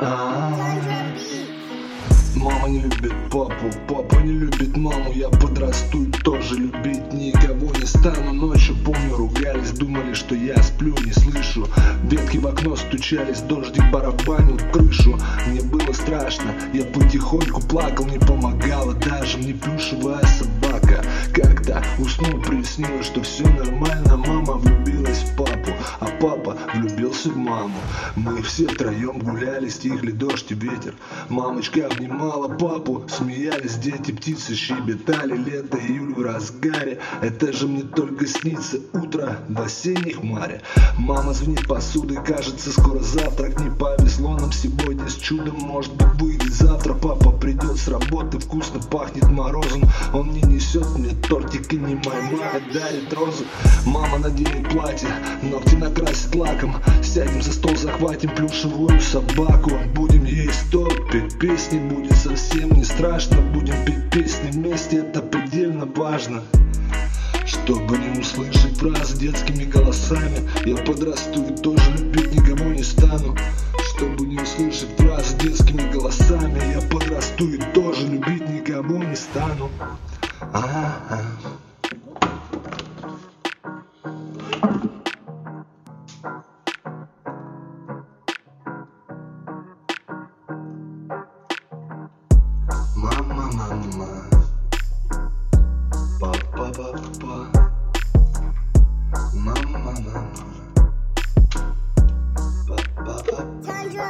Мама не любит папу, папа не любит маму. Я подрасту и тоже любить никого не стану. Ночью, помню, ругались, думали, что я сплю, не слышу. Ветки в окно стучались, дождик барабанил крышу. Мне было страшно, я потихоньку плакал Не помогала даже мне плюшевая собака. Как-то уснул, приснилось, что все нормально Мама влюбилась в папу, а папа влюбился в маму Мы все втроем гуляли, стихли дождь и ветер. Мамочка обнимала папу, смеялись дети, птицы щебетали Лето, июль в разгаре, это же мне только снится Утро в осенних море Мама звенит посудой, кажется скоро завтрак. Не повезло нам сегодня с чудом, может быть выйдет завтра. Папа придет с работы, вкусно пахнет морозом. Он не несет мне тортик и не мама дарит розу Мама наденет платье, ногти накрасит лаком Сядем за стол, захватим плюшевую собаку. Будем есть петь песни, будет совсем не страшно. Будем петь песни вместе, это предельно важно. Чтобы не услышать фразы детскими голосами. Я подрасту и тоже любить никого не стану. Чтобы не услышать фразы детскими голосами. Я подрасту и тоже любить никого не стану. А -а -а.